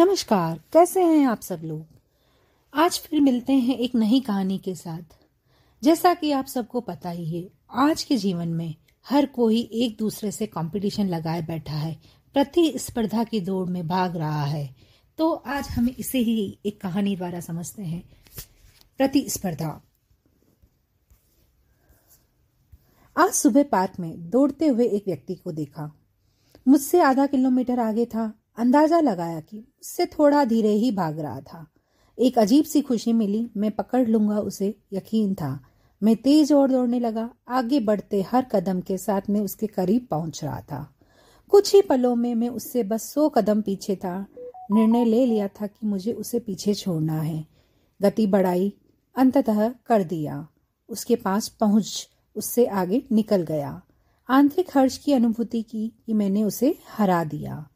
नमस्कार, कैसे हैं आप सब लोग? आज फिर मिलते हैं एक नई कहानी के साथ। जैसा कि आप सबको पता ही है, आज के जीवन में हर कोई एक दूसरे से कंपटीशन लगाए बैठा है, प्रतिस्पर्धा की दौड़ में भाग रहा है। तो आज हम इसे ही एक कहानी द्वारा समझते हैं, प्रतिस्पर्धा। आज सुबह पार्क में दौड़ते हुए एक व्यक्ति को देखा। मुझसे आधा किलोमीटर आगे था। अंदाज़ा लगाया कि उससे थोड़ा धीरे ही भाग रहा था। एक अजीब सी खुशी मिली, मैं पकड़ लूँगा उसे, यकीन था। मैं तेज और दौड़ने लगा, आगे बढ़ते हर कदम के साथ मैं उसके करीब पहुँच रहा था। कुछ ही पलों में मैं उससे बस सौ कदम पीछे था। निर्णय ले लिया था कि मुझे उसे पीछे छोड़ना है। गति बढ़ाई, अंततः कर दिया। उसके पास पहुँच, उससे आगे निकल गया। आंतरिक हर्ष की अनुभूति की कि मैंने उसे हरा दिया।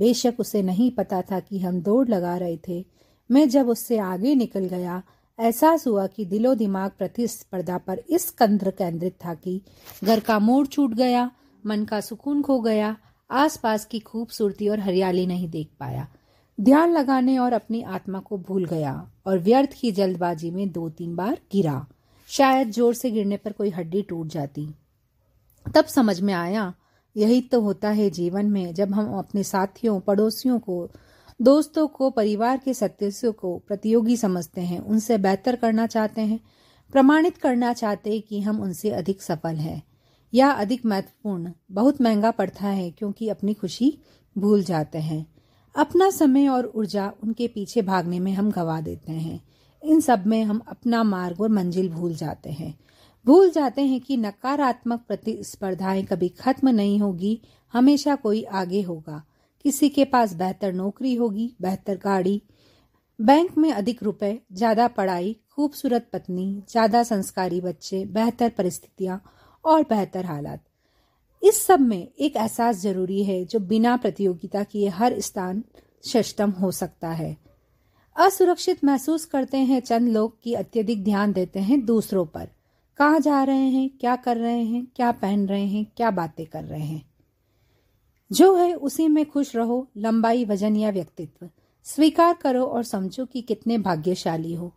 बेशक उसे नहीं पता था कि हम दौड़ लगा रहे थे। मैं जब उससे आगे निकल गया, एहसास हुआ कि दिलो दिमाग प्रतिस्पर्धा पर इस कंद्र केंद्रित था कि घर का मोड़ छूट गया, मन का सुकून खो गया, आसपास की खूबसूरती और हरियाली नहीं देख पाया। ध्यान लगाने और अपनी आत्मा को भूल गया और व्यर्थ की जल्दबाजी में दो तीन बार गिरा। शायद ज़ोर से गिरने पर कोई हड्डी टूट जाती। तब समझ में आया यही तो होता है जीवन में, जब हम अपने साथियों, पड़ोसियों को, दोस्तों को, परिवार के सदस्यों को प्रतियोगी समझते हैं, उनसे बेहतर करना चाहते हैं, प्रमाणित करना चाहते हैं कि हम उनसे अधिक सफल हैं, या अधिक महत्वपूर्ण, बहुत महँगा पड़ता है क्योंकि अपनी खुशी भूल जाते हैं। अपना समय और ऊर्जा उनके पीछे भागने में हम गवा देते हैं। इन सब में हम अपना मार्ग और मंजिल भूल जाते हैं। भूल जाते हैं कि नकारात्मक प्रतिस्पर्धाएँ कभी खत्म नहीं होगी, हमेशा कोई आगे होगा। किसी के पास बेहतर नौकरी होगी, बेहतर गाड़ी, बैंक में अधिक रुपए, ज़्यादा पढ़ाई, खूबसूरत पत्नी, ज़्यादा संस्कारी बच्चे, बेहतर परिस्थितियाँ और बेहतर हालात। इस सब में एक एहसास ज़रूरी है जो बिना प्रतियोगिता किए हर स्थान सष्टम हो सकता है। असुरक्षित महसूस करते हैं चंद लोग की अत्यधिक ध्यान देते हैं दूसरों पर। कहाँ जा रहे हैं, क्या कर रहे हैं, क्या पहन रहे हैं, क्या बातें कर रहे हैं। जो है, उसी में खुश रहो, लंबाई, वज़न या व्यक्तित्व। स्वीकार करो और समझो कि कितने भाग्यशाली हो।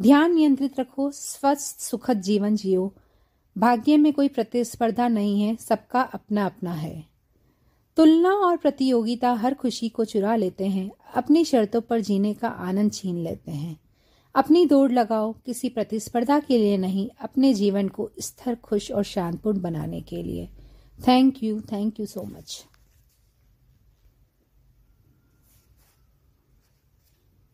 ध्यान नियंत्रित रखो, स्वस्थ, सुखद जीवन जियो। भाग्य में कोई प्रतिस्पर्धा नहीं है, सबका अपना अपना है। तुलना और प्रतियोगिता हर खुशी को चुरा लेते हैं, अपनी शर्तों पर जीने का आनंद छीन लेते हैं। अपनी दौड़ लगाओ, किसी प्रतिस्पर्धा के लिए नहीं, अपने जीवन को स्थिर, खुश और शांतपूर्ण बनाने के लिए। Thank you thank you so much